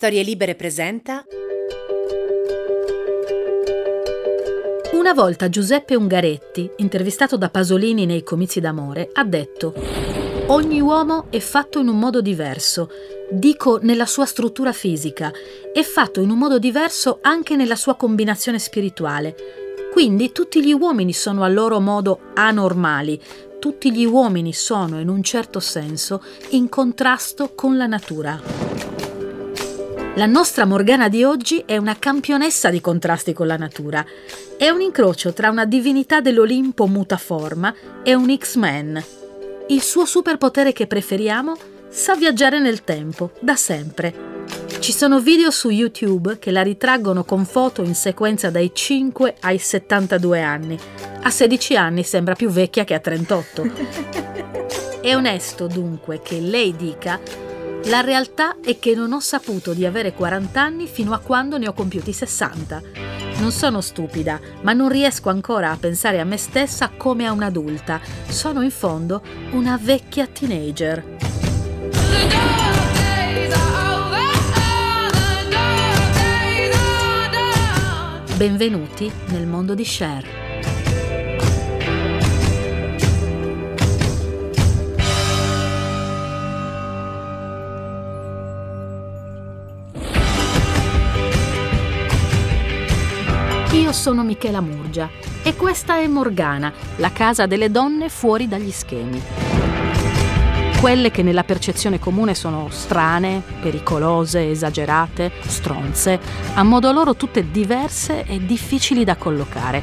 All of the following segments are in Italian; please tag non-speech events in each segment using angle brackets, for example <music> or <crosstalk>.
Storie Libere presenta. Una volta Giuseppe Ungaretti, intervistato da Pasolini nei comizi d'amore, ha detto: Ogni uomo è fatto in un modo diverso, dico nella sua struttura fisica, è fatto in un modo diverso anche nella sua combinazione spirituale. Quindi tutti gli uomini sono a loro modo anormali, tutti gli uomini sono in un certo senso in contrasto con la natura. La nostra Morgana di oggi è una campionessa di contrasti con la natura. È un incrocio tra una divinità dell'Olimpo mutaforma e un X-Men. Il suo superpotere che preferiamo sa viaggiare nel tempo, da sempre. Ci sono video su YouTube che la ritraggono con foto in sequenza dai 5 ai 72 anni. A 16 anni sembra più vecchia che a 38. <laughs> È onesto dunque che lei dica la realtà è che non ho saputo di avere 40 anni fino a quando ne ho compiuti 60. Non sono stupida, ma non riesco ancora a pensare a me stessa come a un'adulta. Sono in fondo una vecchia teenager. Benvenuti nel mondo di Cher. Io sono Michela Murgia e questa è Morgana, la casa delle donne fuori dagli schemi quelle che nella percezione comune sono strane, pericolose, esagerate, stronze, a modo loro tutte diverse e difficili da collocare.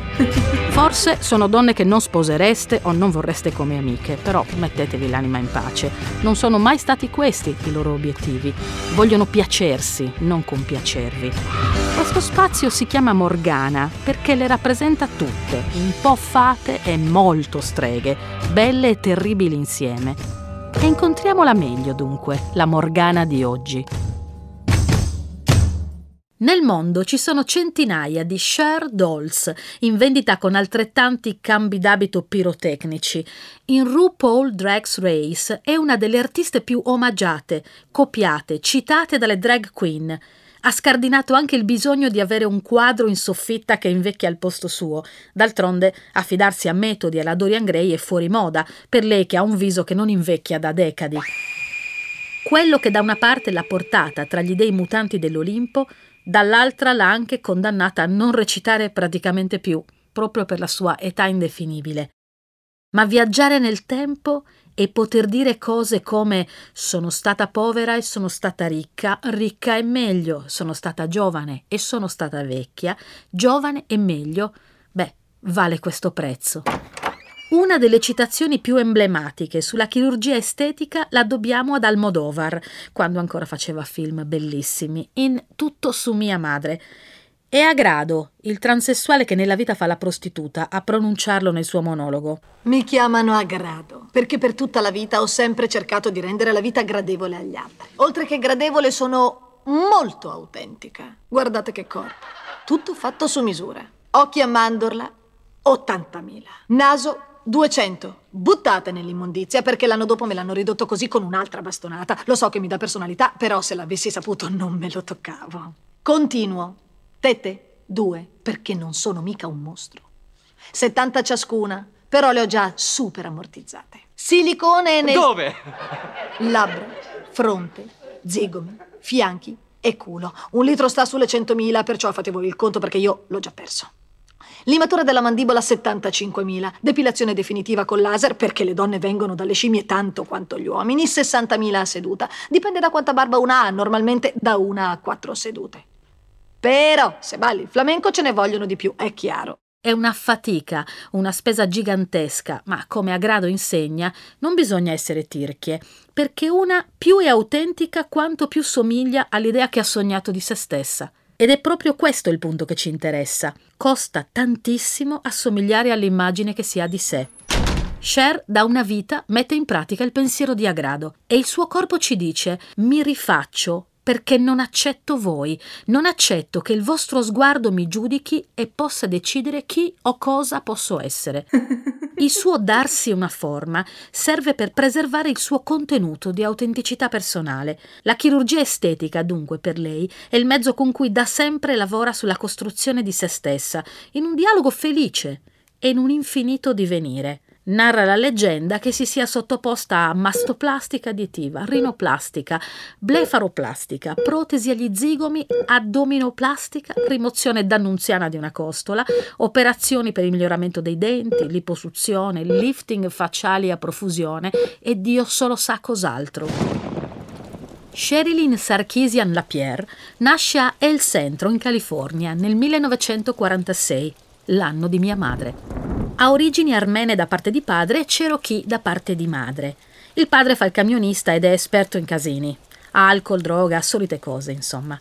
Forse sono donne che non sposereste o non vorreste come amiche, però mettetevi l'anima in pace. Non sono mai stati questi i loro obiettivi. Vogliono piacersi, non compiacervi. Questo spazio si chiama Morgana perché le rappresenta tutte, un po' fate e molto streghe, belle e terribili insieme. E incontriamola meglio dunque, la Morgana di oggi. Nel mondo ci sono centinaia di share dolls in vendita con altrettanti cambi d'abito pirotecnici. In RuPaul Drag's Race è una delle artiste più omaggiate, copiate, citate dalle drag queen ha scardinato anche il bisogno di avere un quadro in soffitta che invecchia al posto suo. D'altronde, affidarsi a metodi alla Dorian Gray è fuori moda, per lei che ha un viso che non invecchia da decadi. Quello che da una parte l'ha portata tra gli dei mutanti dell'Olimpo, dall'altra l'ha anche condannata a non recitare praticamente più, proprio per la sua età indefinibile. Ma viaggiare nel tempo e poter dire cose come sono stata povera e sono stata ricca, ricca e meglio, sono stata giovane e sono stata vecchia, giovane e meglio, beh, vale questo prezzo. Una delle citazioni più emblematiche sulla chirurgia estetica la dobbiamo ad Almodovar, quando ancora faceva film bellissimi, in Tutto su mia madre. È a grado il transessuale che nella vita fa la prostituta a pronunciarlo nel suo monologo. Mi chiamano a grado, perché per tutta la vita ho sempre cercato di rendere la vita gradevole agli altri. Oltre che gradevole sono molto autentica. Guardate che corpo. Tutto fatto su misura. Occhi a mandorla, 80.000. Naso, 200. Buttate nell'immondizia perché l'anno dopo me l'hanno ridotto così con un'altra bastonata. Lo so che mi dà personalità, però se l'avessi saputo non me lo toccavo. Continuo. Tette, due, perché non sono mica un mostro. 70 ciascuna, però le ho già super ammortizzate. Silicone nei... Dove? Labbra, fronte, zigomi, fianchi e culo. Un litro sta sulle 100.000, perciò fate voi il conto perché io l'ho già perso. Limatura della mandibola 75.000, depilazione definitiva con laser perché le donne vengono dalle scimmie tanto quanto gli uomini, 60.000 a seduta. Dipende da quanta barba una ha, normalmente da una a quattro sedute. Però se balli il flamenco ce ne vogliono di più, è chiaro. È una fatica, una spesa gigantesca, ma come a grado insegna, non bisogna essere tirchie, perché una più è autentica quanto più somiglia all'idea che ha sognato di se stessa. Ed è proprio questo il punto che ci interessa. Costa tantissimo assomigliare all'immagine che si ha di sé. Cher da una vita mette in pratica il pensiero di Agrado e il suo corpo ci dice mi rifaccio perché non accetto voi, non accetto che il vostro sguardo mi giudichi e possa decidere chi o cosa posso essere. <laughs> Il suo darsi una forma serve per preservare il suo contenuto di autenticità personale. La chirurgia estetica, dunque, per lei, è il mezzo con cui da sempre lavora sulla costruzione di se stessa, in un dialogo felice e in un infinito divenire. Narra la leggenda che si sia sottoposta a mastoplastica additiva, rinoplastica, blefaroplastica, protesi agli zigomi, addominoplastica, rimozione dannunziana di una costola, operazioni per il miglioramento dei denti, liposuzione, lifting facciali a profusione e Dio solo sa cos'altro. Sherilyn Sarkisian Lapierre nasce a El Centro, in California, nel 1946, l'anno di mia madre. Ha origini armene da parte di padre e cherokee da parte di madre. Il padre fa il camionista ed è esperto in casini. Alcol, droga, solite cose, insomma.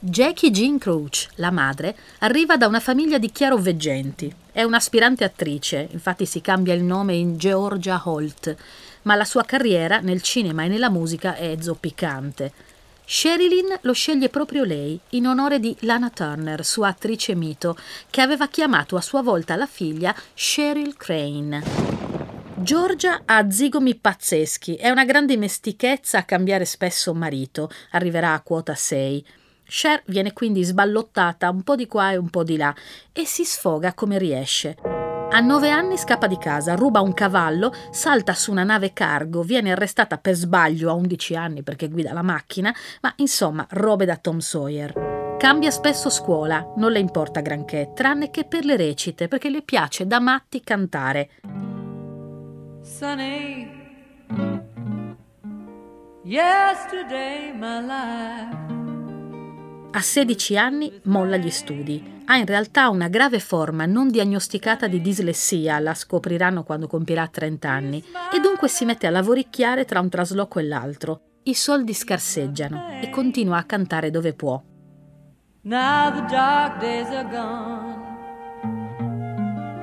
Jackie Jean Crouch, la madre, arriva da una famiglia di chiaroveggenti. È un'aspirante attrice, infatti si cambia il nome in Georgia Holt, ma la sua carriera nel cinema e nella musica è zoppicante. Sherilyn lo sceglie proprio lei, in onore di Lana Turner, sua attrice mito, che aveva chiamato a sua volta la figlia Cheryl Crane. Georgia ha zigomi pazzeschi e una grande dimestichezza a cambiare spesso marito, arriverà a quota 6. Cher viene quindi sballottata un po' di qua e un po' di là e si sfoga come riesce. A nove anni scappa di casa, ruba un cavallo, salta su una nave cargo, viene arrestata per sbaglio a undici anni perché guida la macchina, ma insomma, robe da Tom Sawyer. Cambia spesso scuola, non le importa granché, tranne che per le recite, perché le piace da matti cantare. Sunny, yesterday my life. A 16 anni molla gli studi. Ha in realtà una grave forma non diagnosticata di dislessia, la scopriranno quando compirà 30 anni, e dunque si mette a lavoricchiare tra un trasloco e l'altro. I soldi scarseggiano e continua a cantare dove può. Now the dark days are gone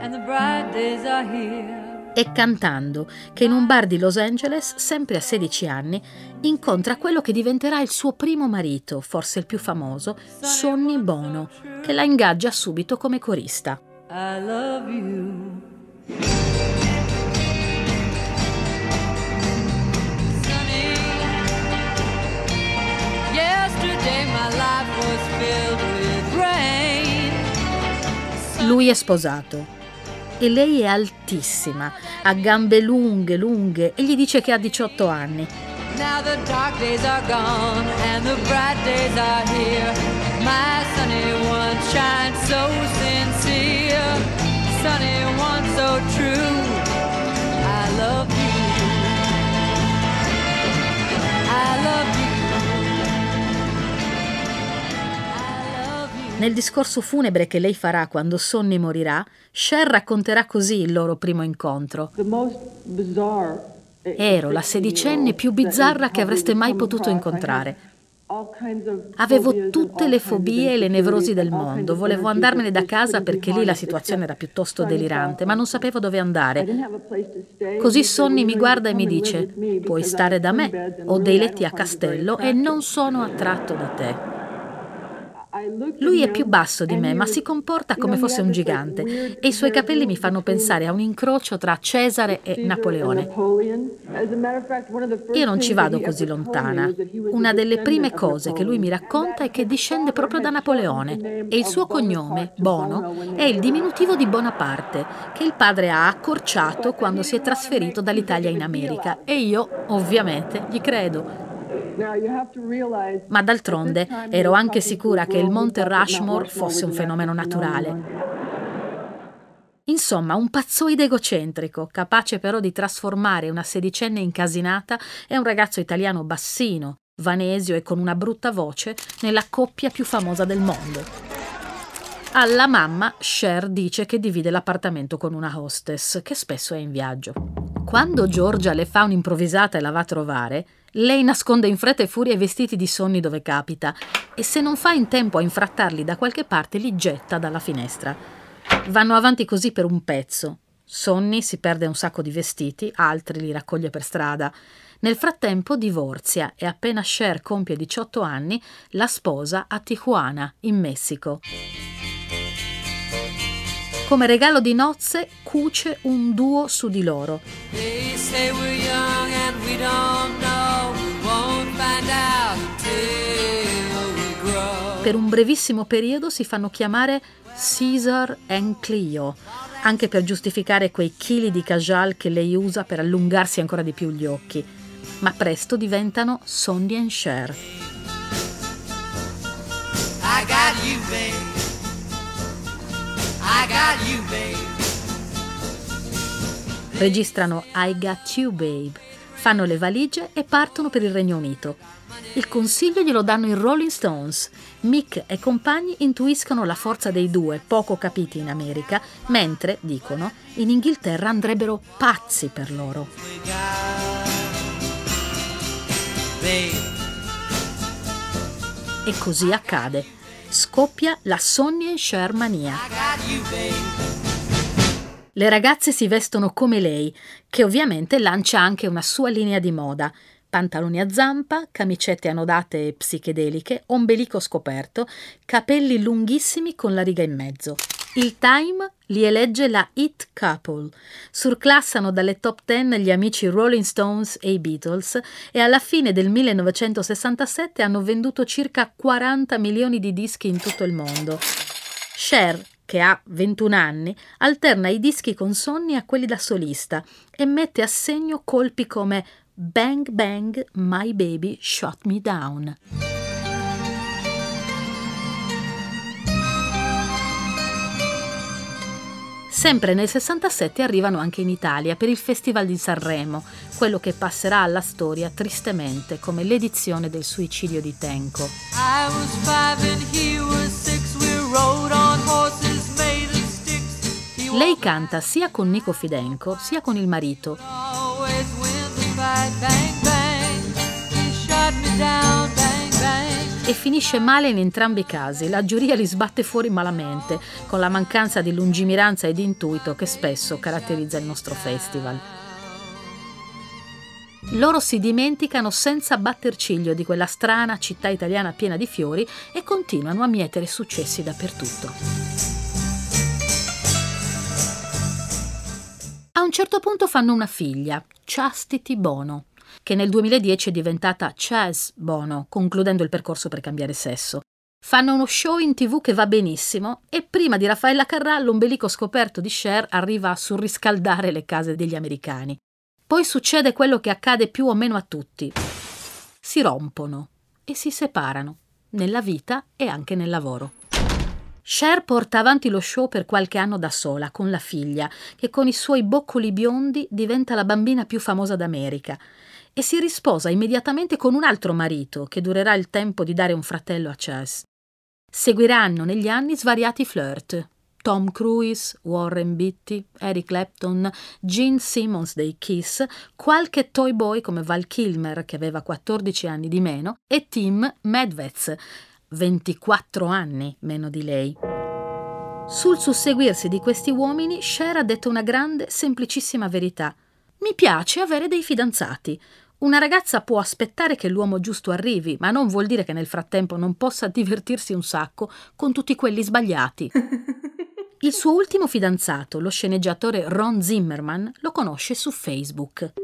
and the bright days are here e cantando che in un bar di Los Angeles, sempre a 16 anni, incontra quello che diventerà il suo primo marito, forse il più famoso, Sonny Bono, che la ingaggia subito come corista. I love you. Lui è sposato e lei è altissima, ha gambe lunghe, lunghe e gli dice che ha 18 anni. Now the dark days are gone and the bright days are here. My sunny one shines so sincere, sunny one so true. I love you. I love you. Nel discorso funebre che lei farà quando Sonny morirà, Cher racconterà così il loro primo incontro. Ero la sedicenne più bizzarra che avreste mai potuto incontrare. Avevo tutte le fobie e le nevrosi del mondo. Volevo andarmene da casa perché lì la situazione era piuttosto delirante, ma non sapevo dove andare. Così Sonny mi guarda e mi dice: Puoi stare da me, ho dei letti a castello e non sono attratto da te. Lui è più basso di me, ma si comporta come fosse un gigante. e i suoi capelli mi fanno pensare a un incrocio tra Cesare e Napoleone. Io non ci vado così lontana. Una delle prime cose che lui mi racconta è che discende proprio da Napoleone. e il suo cognome, Bono, è il diminutivo di Bonaparte, che il padre ha accorciato quando si è trasferito dall'Italia in America. E io, ovviamente, gli credo. Ma d'altronde ero anche sicura che il Monte Rushmore fosse un fenomeno naturale. Insomma, un pazzoide egocentrico, capace però di trasformare una sedicenne incasinata e un ragazzo italiano bassino, vanesio e con una brutta voce nella coppia più famosa del mondo. Alla mamma, Cher dice che divide l'appartamento con una hostess, che spesso è in viaggio. Quando Giorgia le fa un'improvvisata e la va a trovare, lei nasconde in fretta e furia i vestiti di Sonny dove capita e se non fa in tempo a infrattarli da qualche parte li getta dalla finestra. Vanno avanti così per un pezzo. Sonny si perde un sacco di vestiti, altri li raccoglie per strada. Nel frattempo divorzia e appena Cher compie 18 anni la sposa a Tijuana, in Messico. come regalo di nozze cuce un duo su di loro. Per un brevissimo periodo si fanno chiamare Caesar and Clio, anche per giustificare quei chili di cajal che lei usa per allungarsi ancora di più gli occhi, ma presto diventano Sonny and Cher. I got you, babe. I got you, babe. Registrano I Got You Babe, fanno le valigie e partono per il Regno Unito. Il consiglio glielo danno i Rolling Stones. Mick e compagni intuiscono la forza dei due, poco capiti in America, mentre, dicono, in Inghilterra andrebbero pazzi per loro. E così accade scoppia la Sonny Cher mania. Le ragazze si vestono come lei, che ovviamente lancia anche una sua linea di moda. Pantaloni a zampa, camicette annodate e psichedeliche, ombelico scoperto, capelli lunghissimi con la riga in mezzo. Il Time li elegge la Hit Couple. Surclassano dalle top 10 gli amici Rolling Stones e i Beatles e alla fine del 1967 hanno venduto circa 40 milioni di dischi in tutto il mondo. Cher, che ha 21 anni, alterna i dischi con Sonny a quelli da solista e mette a segno colpi come Bang Bang My Baby Shot Me Down. Sempre nel 67 arrivano anche in Italia per il Festival di Sanremo, quello che passerà alla storia tristemente come l'edizione del suicidio di Tenco. Lei canta sia con Nico Fidenco sia con il marito. e finisce male in entrambi i casi. La giuria li sbatte fuori malamente, con la mancanza di lungimiranza e di intuito che spesso caratterizza il nostro festival. Loro si dimenticano senza batter ciglio di quella strana città italiana piena di fiori e continuano a mietere successi dappertutto. Certo punto fanno una figlia, Chastity Bono che nel 2010 è diventata Chaz Bono, concludendo il percorso per cambiare sesso. Fanno uno show in tv che va benissimo e prima di Raffaella Carrà l'ombelico scoperto di Cher arriva a surriscaldare le case degli americani. Poi succede quello che accade più o meno a tutti. Si rompono e si separano, nella vita e anche nel lavoro. Cher porta avanti lo show per qualche anno da sola, con la figlia, che con i suoi boccoli biondi diventa la bambina più famosa d'America e si risposa immediatamente con un altro marito che durerà il tempo di dare un fratello a Chess. Seguiranno negli anni svariati flirt. Tom Cruise, Warren Beatty, Eric Clapton, Gene Simmons dei Kiss, qualche toy boy come Val Kilmer che aveva 14 anni di meno e Tim Medvez, 24 anni meno di lei. Sul susseguirsi di questi uomini, Cher ha detto una grande, semplicissima verità. Mi piace avere dei fidanzati. Una ragazza può aspettare che l'uomo giusto arrivi, ma non vuol dire che nel frattempo non possa divertirsi un sacco con tutti quelli sbagliati. <laughs> Il suo ultimo fidanzato, lo sceneggiatore Ron Zimmerman, lo conosce su Facebook.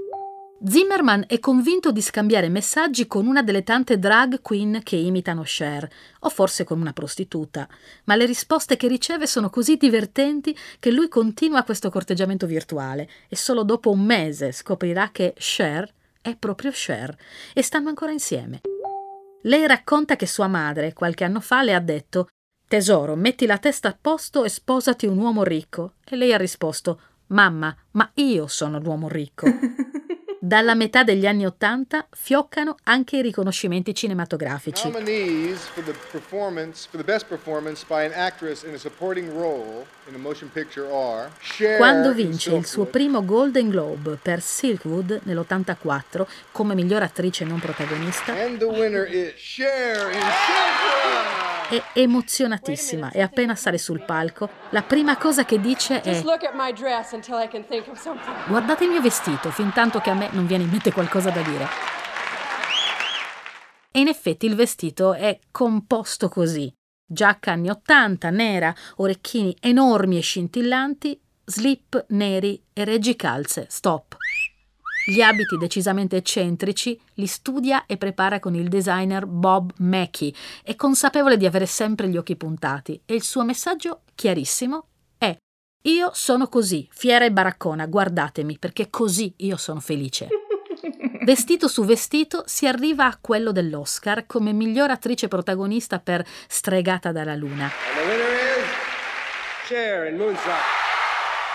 Zimmerman è convinto di scambiare messaggi con una delle tante drag queen che imitano Cher, o forse con una prostituta, ma le risposte che riceve sono così divertenti che lui continua questo corteggiamento virtuale e solo dopo un mese scoprirà che Cher è proprio Cher e stanno ancora insieme. Lei racconta che sua madre qualche anno fa le ha detto Tesoro, metti la testa a posto e sposati un uomo ricco. E lei ha risposto Mamma, ma io sono l'uomo ricco. <laughs> Dalla metà degli anni Ottanta fioccano anche i riconoscimenti cinematografici. Quando vince il suo primo Golden Globe per Silkwood nell'84 come miglior attrice non protagonista, è emozionatissima e appena sale sul palco, la prima cosa che dice è Guardate il mio vestito, fin tanto che a me non viene in mente qualcosa da dire. E in effetti il vestito è composto così. Giacca anni 80, nera, orecchini enormi e scintillanti, slip neri e reggicalze, stop. Gli abiti decisamente eccentrici li studia e prepara con il designer Bob Mackie, è consapevole di avere sempre gli occhi puntati e il suo messaggio chiarissimo è io sono così, fiera e baraccona, guardatemi perché così io sono felice. <laughs> Vestito su vestito si arriva a quello dell'Oscar come miglior attrice protagonista per Stregata dalla Luna.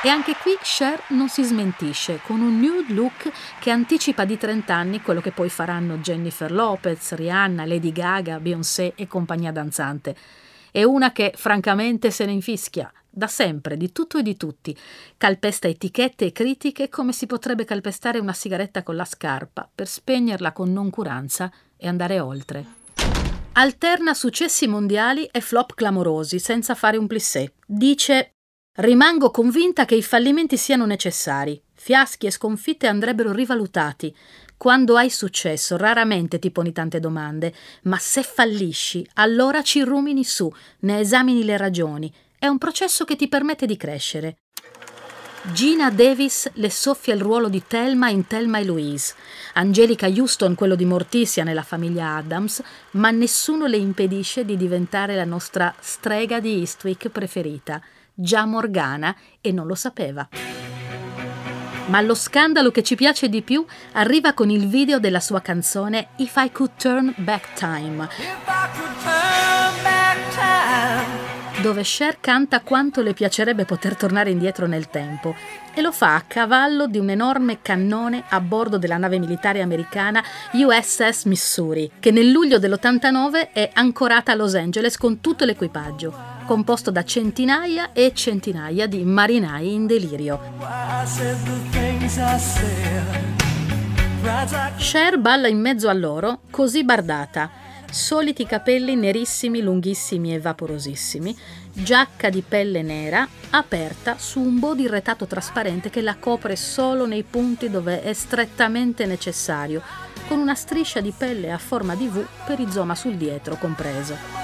E anche qui Cher non si smentisce, con un nude look che anticipa di 30 anni quello che poi faranno Jennifer Lopez, Rihanna, Lady Gaga, Beyoncé e compagnia danzante. È una che francamente se ne infischia, da sempre, di tutto e di tutti. Calpesta etichette e critiche come si potrebbe calpestare una sigaretta con la scarpa per spegnerla con noncuranza e andare oltre. Alterna successi mondiali e flop clamorosi senza fare un plissé. Dice Rimango convinta che i fallimenti siano necessari. Fiaschi e sconfitte andrebbero rivalutati. Quando hai successo, raramente ti poni tante domande, ma se fallisci, allora ci rumini su, ne esamini le ragioni. È un processo che ti permette di crescere. Gina Davis le soffia il ruolo di Thelma in Thelma e Louise, Angelica Houston quello di Morticia nella famiglia Adams, ma nessuno le impedisce di diventare la nostra strega di Eastwick preferita già Morgana e non lo sapeva. Ma lo scandalo che ci piace di più arriva con il video della sua canzone If I Could Turn Back Time dove Cher canta quanto le piacerebbe poter tornare indietro nel tempo e lo fa a cavallo di un enorme cannone a bordo della nave militare americana USS Missouri, che nel luglio dell'89 è ancorata a Los Angeles con tutto l'equipaggio, composto da centinaia e centinaia di marinai in delirio. Cher balla in mezzo a loro, così bardata, soliti capelli nerissimi, lunghissimi e vaporosissimi, giacca di pelle nera aperta su un body retato trasparente che la copre solo nei punti dove è strettamente necessario, con una striscia di pelle a forma di V per rizoma sul dietro compreso.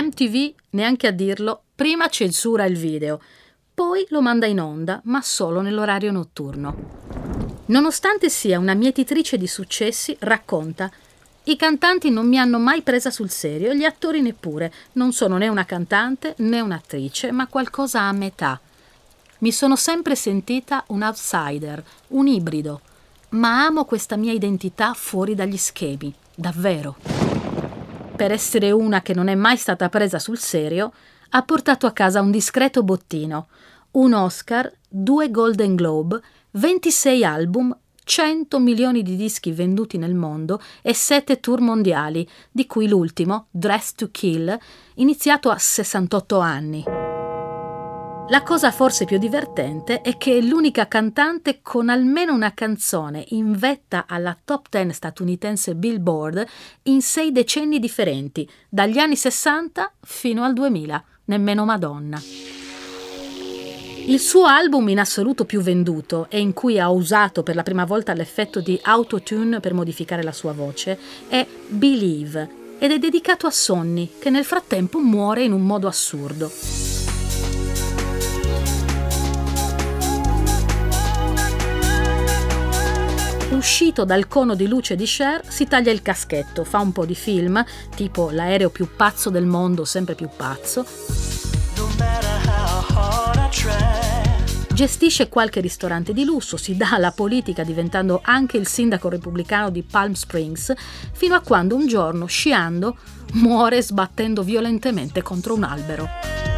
MTV, neanche a dirlo, prima censura il video, poi lo manda in onda, ma solo nell'orario notturno. Nonostante sia una mietitrice di successi, racconta i cantanti non mi hanno mai presa sul serio, gli attori neppure. Non sono né una cantante né un'attrice, ma qualcosa a metà. Mi sono sempre sentita un outsider, un ibrido, ma amo questa mia identità fuori dagli schemi, davvero. Per essere una che non è mai stata presa sul serio, ha portato a casa un discreto bottino, un Oscar, due Golden Globe 26 album, 100 milioni di dischi venduti nel mondo e 7 tour mondiali, di cui l'ultimo, Dress to Kill, iniziato a 68 anni. La cosa forse più divertente è che è l'unica cantante con almeno una canzone in vetta alla top 10 statunitense Billboard in sei decenni differenti, dagli anni 60 fino al 2000, nemmeno Madonna. Il suo album in assoluto più venduto e in cui ha usato per la prima volta l'effetto di autotune per modificare la sua voce è Believe ed è dedicato a Sonny che nel frattempo muore in un modo assurdo. Uscito dal cono di luce di Cher, si taglia il caschetto, fa un po' di film, tipo L'aereo più pazzo del mondo, sempre più pazzo, Gestisce qualche ristorante di lusso, si dà alla politica diventando anche il sindaco repubblicano di Palm Springs, fino a quando un giorno, sciando, muore sbattendo violentemente contro un albero.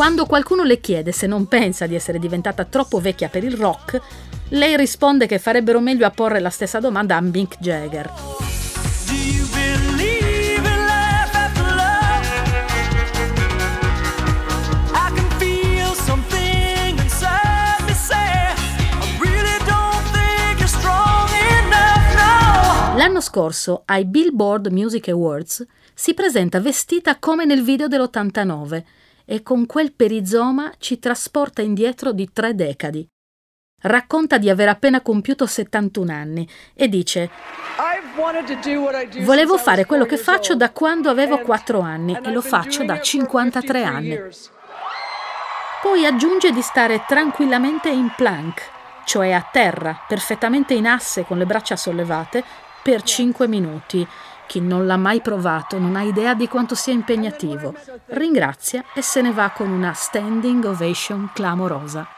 Quando qualcuno le chiede se non pensa di essere diventata troppo vecchia per il rock, lei risponde che farebbero meglio a porre la stessa domanda a Mick Jagger. L'anno scorso ai Billboard Music Awards si presenta vestita come nel video dell'89 e con quel perizoma ci trasporta indietro di tre decadi. Racconta di aver appena compiuto 71 anni e dice Volevo fare quello che faccio da quando avevo 4 anni e lo faccio da 53 anni. Poi aggiunge di stare tranquillamente in plank, cioè a terra, perfettamente in asse con le braccia sollevate, per 5 minuti. Chi non l'ha mai provato non ha idea di quanto sia impegnativo. Ringrazia e se ne va con una standing ovation clamorosa.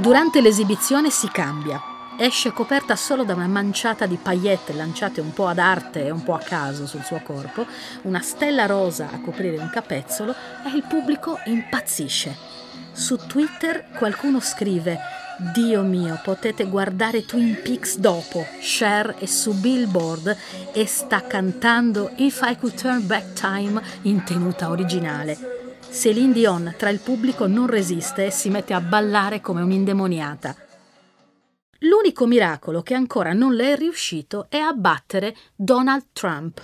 Durante l'esibizione si cambia. Esce coperta solo da una manciata di paillette lanciate un po' ad arte e un po' a caso sul suo corpo, una stella rosa a coprire un capezzolo e il pubblico impazzisce. Su Twitter qualcuno scrive Dio mio, potete guardare Twin Peaks dopo. Cher è su Billboard e sta cantando If I Could Turn Back Time in tenuta originale. Céline Dion tra il pubblico non resiste e si mette a ballare come un'indemoniata. L'unico miracolo che ancora non le è riuscito è abbattere Donald Trump.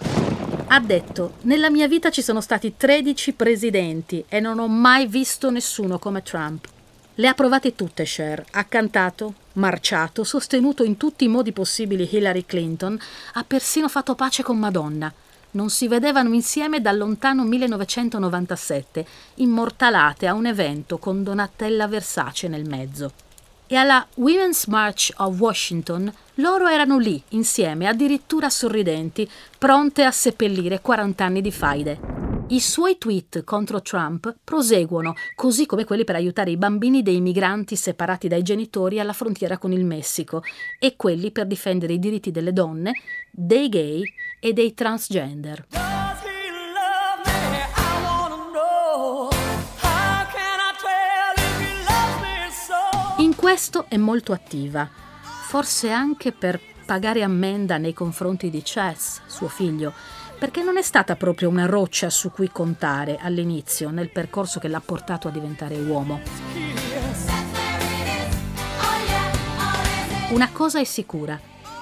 Ha detto, nella mia vita ci sono stati 13 presidenti e non ho mai visto nessuno come Trump. Le ha provate tutte Cher, ha cantato, marciato, sostenuto in tutti i modi possibili Hillary Clinton, ha persino fatto pace con Madonna non si vedevano insieme dal lontano 1997, immortalate a un evento con Donatella Versace nel mezzo. E alla Women's March of Washington loro erano lì, insieme, addirittura sorridenti, pronte a seppellire 40 anni di faide. I suoi tweet contro Trump proseguono, così come quelli per aiutare i bambini dei migranti separati dai genitori alla frontiera con il Messico e quelli per difendere i diritti delle donne, dei gay e dei transgender. In questo è molto attiva, forse anche per pagare ammenda nei confronti di Chess, suo figlio, perché non è stata proprio una roccia su cui contare all'inizio nel percorso che l'ha portato a diventare uomo. Una cosa è sicura,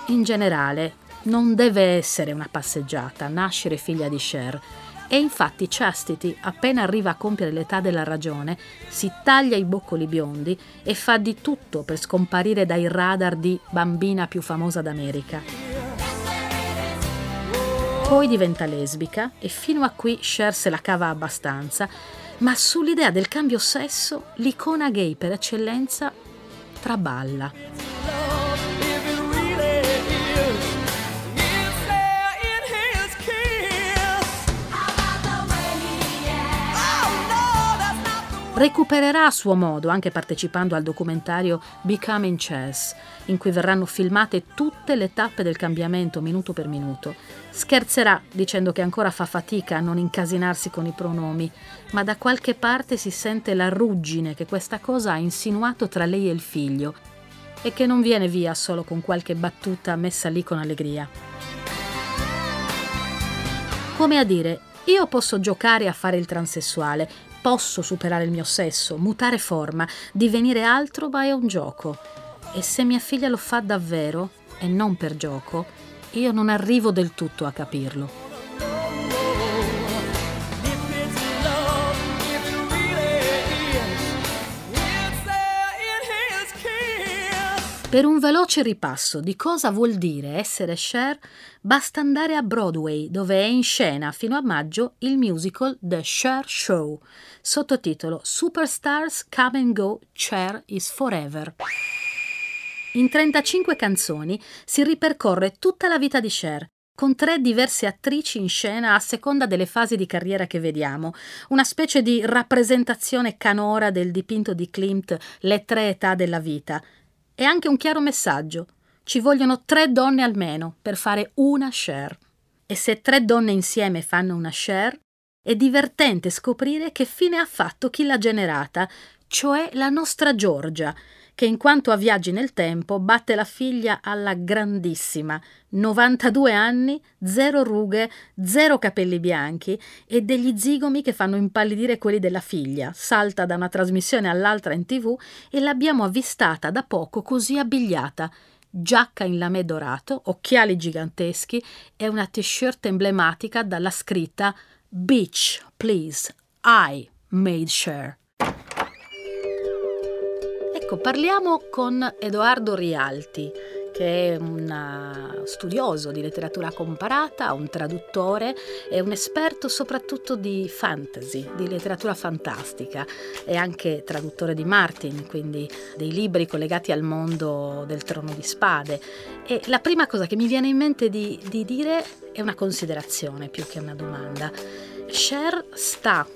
in generale non deve essere una passeggiata nascere figlia di Cher. E infatti Chastity, appena arriva a compiere l'età della ragione, si taglia i boccoli biondi e fa di tutto per scomparire dai radar di bambina più famosa d'America. Poi diventa lesbica e fino a qui Cher se la cava abbastanza, ma sull'idea del cambio sesso l'icona gay per eccellenza traballa. Recupererà a suo modo, anche partecipando al documentario Becoming Chess, in cui verranno filmate tutte le tappe del cambiamento minuto per minuto. Scherzerà dicendo che ancora fa fatica a non incasinarsi con i pronomi, ma da qualche parte si sente la ruggine che questa cosa ha insinuato tra lei e il figlio e che non viene via solo con qualche battuta messa lì con allegria. Come a dire, io posso giocare a fare il transessuale, Posso superare il mio sesso, mutare forma, divenire altro, ma è un gioco. E se mia figlia lo fa davvero, e non per gioco, io non arrivo del tutto a capirlo. Per un veloce ripasso di cosa vuol dire essere Cher, basta andare a Broadway, dove è in scena fino a maggio il musical The Cher Show, sottotitolo Superstars Come and Go, Cher is Forever. In 35 canzoni si ripercorre tutta la vita di Cher, con tre diverse attrici in scena a seconda delle fasi di carriera che vediamo, una specie di rappresentazione canora del dipinto di Klimt Le tre età della vita, è anche un chiaro messaggio. Ci vogliono tre donne almeno per fare una share. E se tre donne insieme fanno una share, è divertente scoprire che fine ha fatto chi l'ha generata, cioè la nostra Giorgia, che in quanto a viaggi nel tempo batte la figlia alla grandissima, 92 anni, zero rughe, zero capelli bianchi e degli zigomi che fanno impallidire quelli della figlia, salta da una trasmissione all'altra in tv e l'abbiamo avvistata da poco così abbigliata, giacca in lamè dorato, occhiali giganteschi e una t-shirt emblematica dalla scritta Beach, please, I made sure Ecco, parliamo con Edoardo Rialti, che è un studioso di letteratura comparata, un traduttore e un esperto soprattutto di fantasy, di letteratura fantastica. È anche traduttore di Martin, quindi dei libri collegati al mondo del trono di spade. E la prima cosa che mi viene in mente di, di dire è una considerazione più che una domanda. Cher sta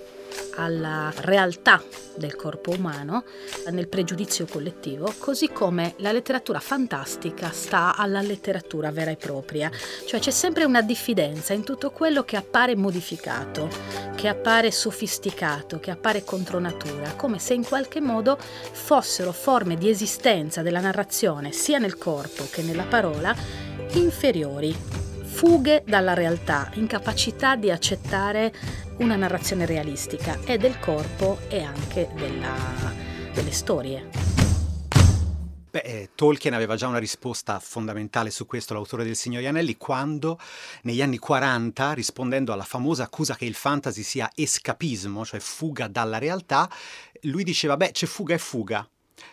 alla realtà del corpo umano nel pregiudizio collettivo, così come la letteratura fantastica sta alla letteratura vera e propria, cioè c'è sempre una diffidenza in tutto quello che appare modificato, che appare sofisticato, che appare contro natura, come se in qualche modo fossero forme di esistenza della narrazione sia nel corpo che nella parola inferiori. Fughe dalla realtà, incapacità di accettare una narrazione realistica e del corpo e anche della, delle storie. Beh, eh, Tolkien aveva già una risposta fondamentale su questo, l'autore del Signore Anelli, quando negli anni 40, rispondendo alla famosa accusa che il fantasy sia escapismo, cioè fuga dalla realtà, lui diceva, beh, c'è fuga e fuga.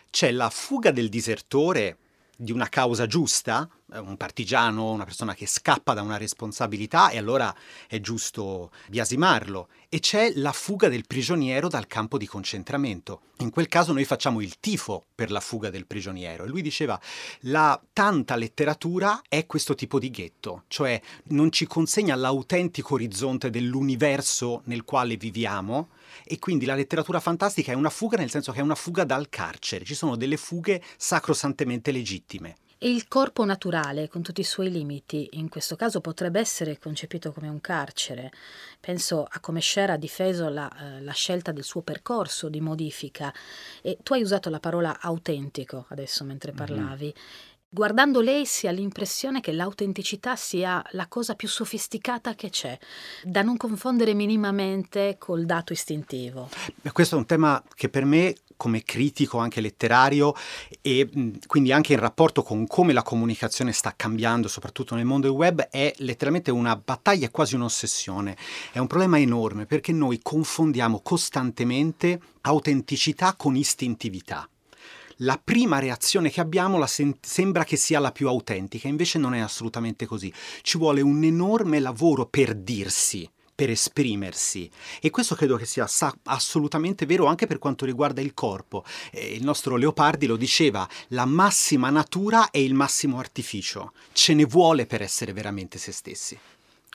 C'è la fuga del disertore di una causa giusta, un partigiano, una persona che scappa da una responsabilità e allora è giusto biasimarlo. E c'è la fuga del prigioniero dal campo di concentramento. In quel caso noi facciamo il tifo per la fuga del prigioniero. E lui diceva, la tanta letteratura è questo tipo di ghetto, cioè non ci consegna l'autentico orizzonte dell'universo nel quale viviamo, e quindi la letteratura fantastica è una fuga nel senso che è una fuga dal carcere, ci sono delle fughe sacrosantemente legittime. E il corpo naturale, con tutti i suoi limiti, in questo caso potrebbe essere concepito come un carcere. Penso a come Cher ha difeso la, eh, la, scelta del suo percorso di modifica. E tu hai usato la parola autentico adesso mentre mhm. parlavi. Mm-hmm. Guardando lei si ha l'impressione che l'autenticità sia la cosa più sofisticata che c'è, da non confondere minimamente col dato istintivo. Questo è un tema che per me come critico anche letterario e quindi anche in rapporto con come la comunicazione sta cambiando, soprattutto nel mondo del web, è letteralmente una battaglia, quasi un'ossessione. È un problema enorme perché noi confondiamo costantemente autenticità con istintività la prima reazione che abbiamo sen- sembra che sia la più autentica, invece non è assolutamente così. Ci vuole un enorme lavoro per dirsi per esprimersi e questo credo che sia sa- assolutamente vero anche per quanto riguarda il corpo. Eh, il nostro Leopardi lo diceva, la massima natura è il massimo artificio, ce ne vuole per essere veramente se stessi.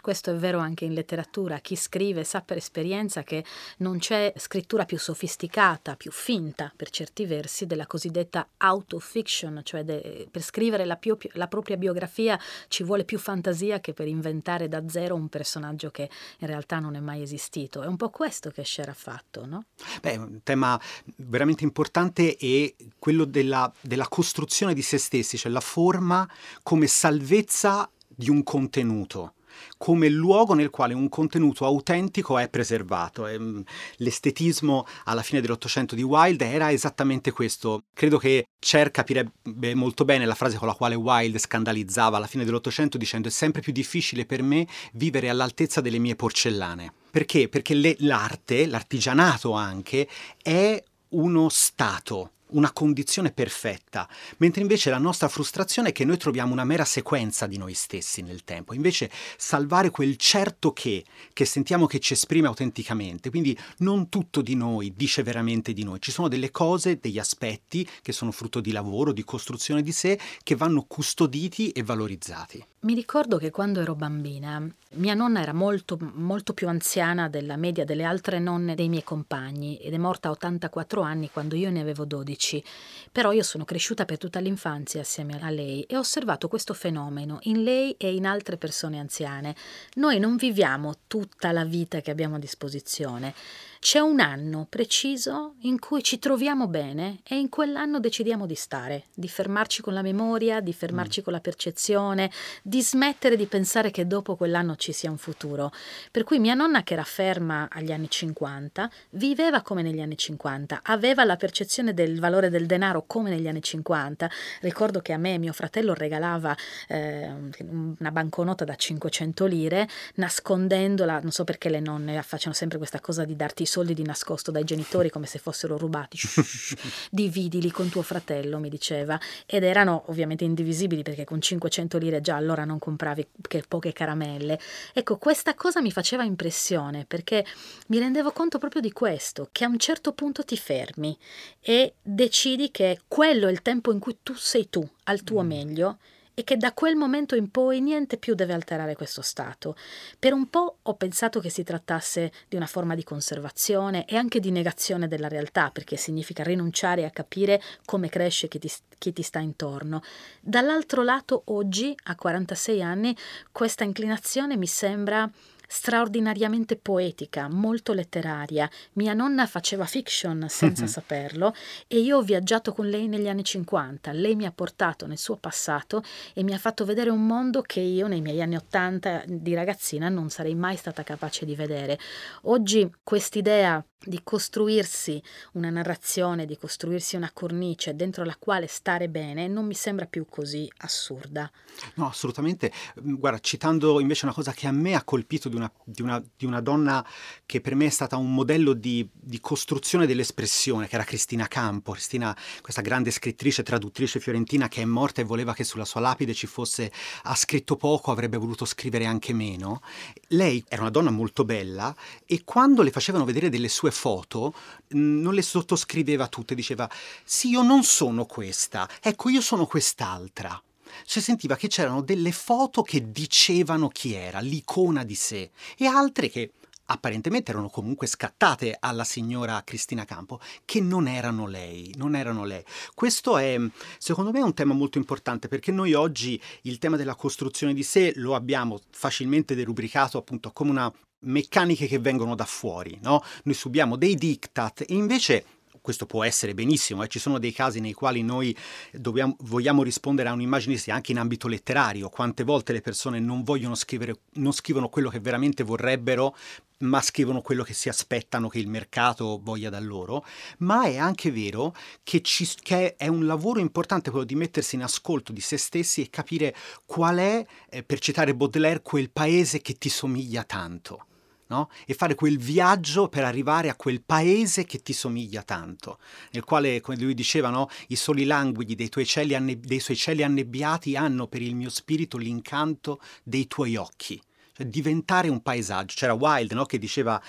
Questo è vero anche in letteratura. Chi scrive sa per esperienza che non c'è scrittura più sofisticata, più finta per certi versi della cosiddetta autofiction, cioè de, per scrivere la, più, la, propria biografia ci vuole più fantasia che per inventare da zero un personaggio che in realtà non è mai esistito. È un po' questo che Cher ha fatto, no? Beh, un tema veramente importante è quello della, della costruzione di se stessi, cioè la forma come salvezza di un contenuto come luogo nel quale un contenuto autentico è preservato. Mm, l'estetismo alla fine dell'Ottocento di Wilde era esattamente questo. Credo che Cher capirebbe molto bene la frase con la quale Wilde scandalizzava alla fine dell'Ottocento dicendo è sempre più difficile per me vivere all'altezza delle mie porcellane. Perché? Perché le, l'arte, l'artigianato anche, è uno stato una condizione perfetta, mentre invece la nostra frustrazione è che noi troviamo una mera sequenza di noi stessi nel tempo, invece salvare quel certo che, che sentiamo che ci esprime autenticamente, quindi non tutto di noi dice veramente di noi, ci sono delle cose, degli aspetti che sono frutto di lavoro, di costruzione di sé, che vanno custoditi e valorizzati. Mi ricordo che quando ero bambina mia nonna era molto, molto più anziana della media delle altre nonne dei miei compagni ed è morta a 84 anni quando io ne avevo 12. Però io sono cresciuta per tutta l'infanzia assieme a lei e ho osservato questo fenomeno in lei e in altre persone anziane. Noi non viviamo tutta la vita che abbiamo a disposizione. C'è un anno preciso in cui ci troviamo bene e in quell'anno decidiamo di stare, di fermarci con la memoria, di fermarci mm. con la percezione, di smettere di pensare che dopo quell'anno ci sia un futuro. Per cui mia nonna, che era ferma agli anni 50, viveva come negli anni 50, aveva la percezione del valore del denaro come negli anni 50. Ricordo che a me mio fratello regalava eh, una banconota da 500 lire, nascondendola, non so perché le nonne facciano sempre questa cosa di darti i soldi di nascosto dai genitori come se fossero rubati. <laughs> Dividili con tuo fratello, mi diceva. Ed erano ovviamente indivisibili perché con 500 lire già allora non compravi che poche caramelle. Ecco, questa cosa mi faceva impressione perché mi rendevo conto proprio di questo, che a un certo punto ti fermi e decidi che quello è il tempo in cui tu sei tu, al tuo mm. meglio e che da quel momento in poi niente più deve alterare questo stato. Per un po' ho pensato che si trattasse di una forma di conservazione e anche di negazione della realtà, perché significa rinunciare a capire come cresce chi ti, chi ti sta intorno. Dall'altro lato, oggi, a 46 anni, questa inclinazione mi sembra straordinariamente poetica, molto letteraria. Mia nonna faceva fiction senza mm-hmm. saperlo e io ho viaggiato con lei negli anni 50. Lei mi ha portato nel suo passato e mi ha fatto vedere un mondo che io nei miei anni 80 di ragazzina non sarei mai stata capace di vedere. Oggi quest'idea di costruirsi una narrazione, di costruirsi una cornice dentro la quale stare bene non mi sembra più così assurda. No, assolutamente. Mm, guarda, citando invece una cosa che a me ha colpito di una, di una, di una donna che per me è stata un modello di, di, costruzione dell'espressione, che era Cristina Campo. Cristina, questa grande scrittrice, traduttrice fiorentina che è morta e voleva che sulla sua lapide ci fosse, ha scritto poco, avrebbe voluto scrivere anche meno. Lei era una donna molto bella e quando le facevano vedere delle sue foto non le sottoscriveva tutte, diceva sì, io non sono questa, ecco, io sono quest'altra. Si sentiva che c'erano delle foto che dicevano chi era, l'icona di sé, e altre che apparentemente erano comunque scattate alla signora Cristina Campo, che non erano lei, non erano lei. Questo è, secondo me, un tema molto importante perché noi oggi il tema della costruzione di sé lo abbiamo facilmente derubricato appunto come una meccaniche che vengono da fuori, no? Noi subiamo dei diktat e invece questo può essere benissimo, eh. ci sono dei casi nei quali noi dobbiamo, vogliamo rispondere a un'immagine anche in ambito letterario, quante volte le persone non vogliono scrivere, non scrivono quello che veramente vorrebbero, ma scrivono quello che si aspettano che il mercato voglia da loro, ma è anche vero che, ci, che è un lavoro importante quello di mettersi in ascolto di se stessi e capire qual è, eh, per citare Baudelaire, quel paese che ti somiglia tanto no? e fare quel viaggio per arrivare a quel paese che ti somiglia tanto, nel quale, come lui diceva, no? i soli languidi dei, tuoi cieli anne- dei suoi cieli annebbiati hanno per il mio spirito l'incanto dei tuoi occhi. Cioè, diventare un paesaggio. C'era Wild no? che diceva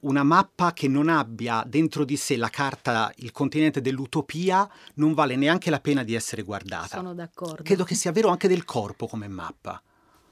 una mappa che non abbia dentro di sé la carta, il continente dell'utopia, non vale neanche la pena di essere guardata. Sono d'accordo. Credo che sia vero anche del corpo come mappa.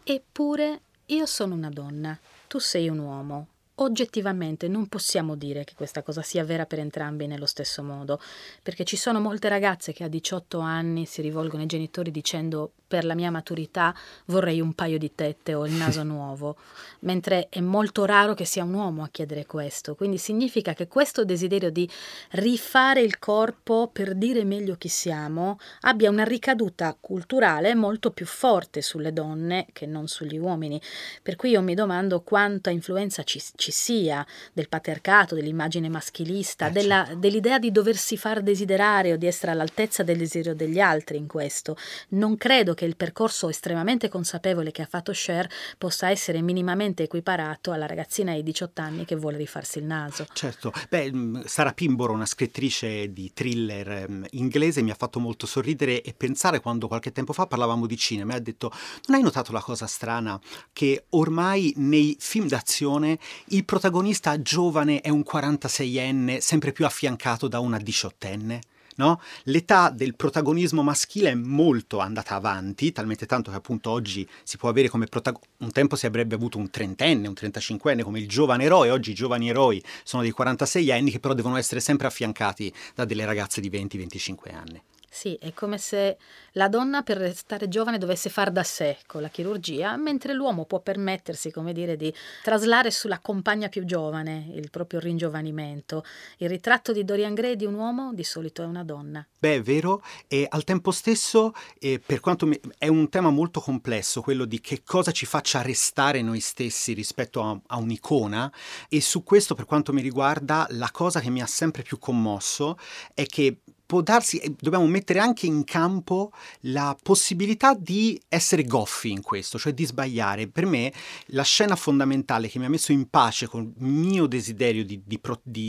Eppure io sono una donna tu sei un uomo. Oggettivamente non possiamo dire che questa cosa sia vera per entrambi nello stesso modo, perché ci sono molte ragazze che a 18 anni si rivolgono ai genitori dicendo per la mia maturità vorrei un paio di tette o il naso <laughs> nuovo, mentre è molto raro che sia un uomo a chiedere questo. Quindi significa che questo desiderio di rifare il corpo per dire meglio chi siamo abbia una ricaduta culturale molto più forte sulle donne che non sugli uomini. Per cui io mi domando quanta influenza ci, ci sia del patriarcato, dell'immagine maschilista, eh, della, certo. dell'idea di doversi far desiderare o di essere all'altezza del desiderio degli altri in questo. Non credo che che il percorso estremamente consapevole che ha fatto Cher possa essere minimamente equiparato alla ragazzina di 18 anni che vuole rifarsi il naso. Certo, beh, mm, Sara Pimboro, una scrittrice di thriller um, inglese, mi ha fatto molto sorridere e pensare quando qualche tempo fa parlavamo di cinema e ha detto non hai notato la cosa strana che ormai nei film d'azione il protagonista giovane è un 46enne sempre più affiancato da una diciottenne? No? L'età del protagonismo maschile è molto andata avanti, talmente tanto che appunto oggi si può avere come protagonista, un tempo si avrebbe avuto un trentenne, un trentacinquenne come il giovane eroe, oggi i giovani eroi sono dei 46 anni che però devono essere sempre affiancati da delle ragazze di 20-25 anni. Sì, è come se la donna per restare giovane dovesse far da sé con la chirurgia, mentre l'uomo può permettersi, come dire, di traslare sulla compagna più giovane il proprio ringiovanimento. Il ritratto di Dorian Gray di un uomo di solito è una donna. Beh, è vero, e al tempo stesso, eh, per quanto mi... è un tema molto complesso, quello di che cosa ci faccia restare noi stessi rispetto a, a un'icona, e su questo, per quanto mi riguarda, la cosa che mi ha sempre più commosso è che può darsi, dobbiamo mettere anche in campo la possibilità di essere goffi in questo, cioè di sbagliare. Per me la scena fondamentale che mi ha messo in pace con il mio desiderio di, di,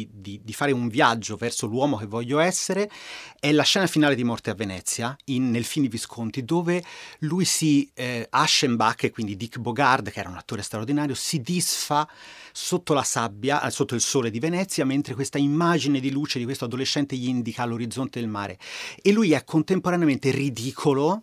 di, di fare un viaggio verso l'uomo che voglio essere è la scena finale di Morte a Venezia, in, nel film di Visconti, dove lui si, eh, Aschenbach, quindi Dick Bogard, che era un attore straordinario, si disfa sotto la sabbia, eh, sotto il sole di Venezia, mentre questa immagine di luce di questo adolescente gli indica l'orizzonte del mare. E lui è contemporaneamente ridicolo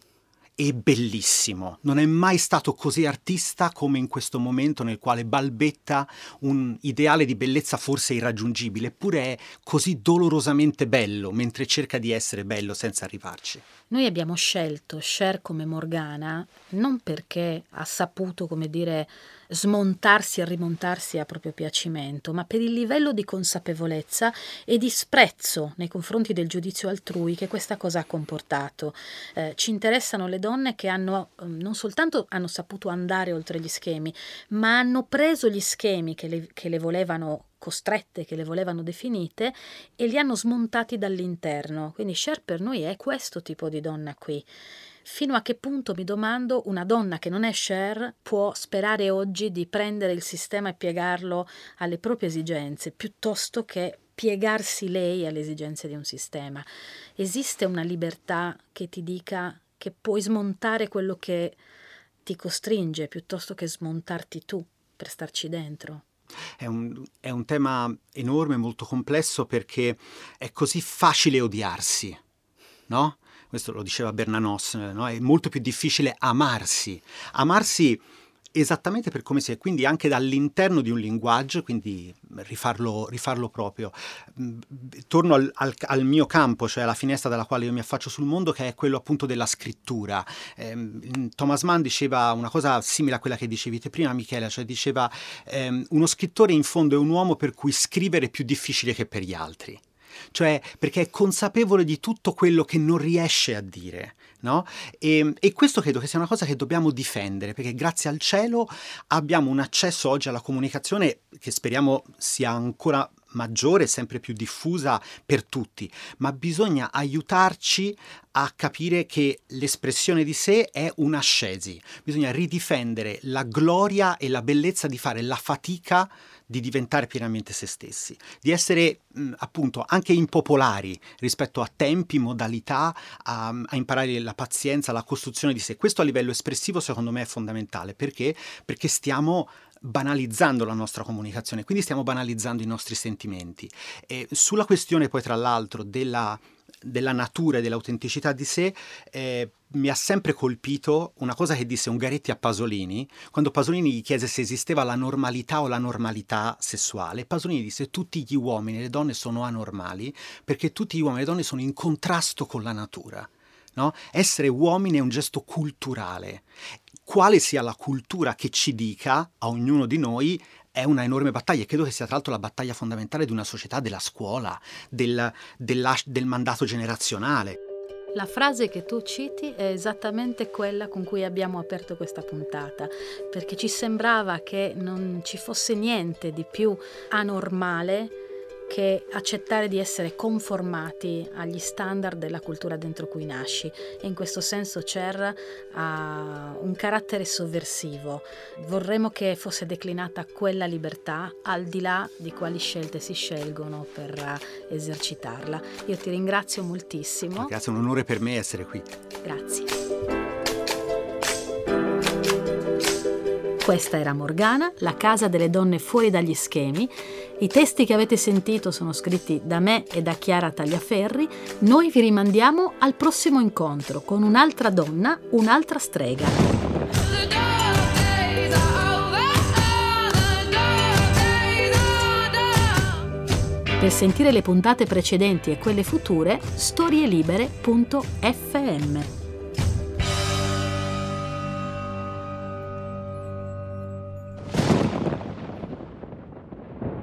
e bellissimo. Non è mai stato così artista come in questo momento nel quale balbetta un ideale di bellezza forse irraggiungibile, eppure è così dolorosamente bello mentre cerca di essere bello senza arrivarci. Noi abbiamo scelto Cher come Morgana non perché ha saputo, come dire, smontarsi e rimontarsi a proprio piacimento, ma per il livello di consapevolezza e di sprezzo nei confronti del giudizio altrui che questa cosa ha comportato. Eh, ci interessano le donne che hanno ehm, non soltanto hanno saputo andare oltre gli schemi, ma hanno preso gli schemi che le, che le volevano costrette, che le volevano definite, e li hanno smontati dall'interno. Quindi Cher per noi è questo tipo di donna qui. Fino a che punto, mi domando, una donna che non è Cher può sperare oggi di prendere il sistema e piegarlo alle proprie esigenze, piuttosto che piegarsi lei alle esigenze di un sistema. Esiste una libertà che ti dica che puoi smontare quello che ti costringe piuttosto che smontarti tu per starci dentro? È un, è un tema enorme, molto complesso perché è così facile odiarsi, no? Questo lo diceva Bernanos, no? è molto più difficile amarsi. Amarsi esattamente per come si è, quindi anche dall'interno di un linguaggio, quindi rifarlo, rifarlo proprio. Mm, torno al, al, al, mio campo, cioè alla finestra dalla quale io mi affaccio sul mondo, che è quello appunto della scrittura. Eh, Thomas Mann diceva una cosa simile a quella che dicevi te prima, Michela, cioè diceva ehm, uno scrittore in fondo è un uomo per cui scrivere è più difficile che per gli altri cioè perché è consapevole di tutto quello che non riesce a dire. No? E, e, questo credo che sia una cosa che dobbiamo difendere, perché grazie al cielo abbiamo un accesso oggi alla comunicazione che speriamo sia ancora maggiore sempre più diffusa per tutti, ma bisogna aiutarci a capire che l'espressione di sé è un'ascesi, bisogna ridifendere la gloria e la bellezza di fare la fatica di diventare pienamente se stessi, di essere mh, appunto anche impopolari rispetto a tempi, modalità, a, a, imparare la pazienza, la costruzione di sé. Questo a livello espressivo secondo me è fondamentale perché? Perché stiamo banalizzando la nostra comunicazione, quindi stiamo banalizzando i nostri sentimenti. E sulla questione poi tra l'altro della della natura e dell'autenticità di sé, eh, mi ha sempre colpito una cosa che disse Ungaretti a Pasolini, quando Pasolini gli chiese se esisteva la normalità o la normalità sessuale. Pasolini disse tutti gli uomini e le donne sono anormali perché tutti gli uomini e le donne sono in contrasto con la natura. No? Essere uomini è un gesto culturale. Quale sia la cultura che ci dica a ognuno di noi è una enorme battaglia e credo che sia tra l'altro la battaglia fondamentale di una società, della scuola, del, del mandato generazionale. La frase che tu citi è esattamente quella con cui abbiamo aperto questa puntata, perché ci sembrava che non ci fosse niente di più anormale che accettare di essere conformati agli standard della cultura dentro cui nasci e in questo senso Cher ha un carattere sovversivo. Vorremmo che fosse declinata quella libertà al di là di quali scelte si scelgono per esercitarla. Io ti ringrazio moltissimo. Grazie, è un onore per me essere qui. Grazie. Questa era Morgana, la casa delle donne fuori dagli schemi. I testi che avete sentito sono scritti da me e da Chiara Tagliaferri. Noi vi rimandiamo al prossimo incontro con un'altra donna, un'altra strega. Per sentire le puntate precedenti e quelle future, storielibere.fm.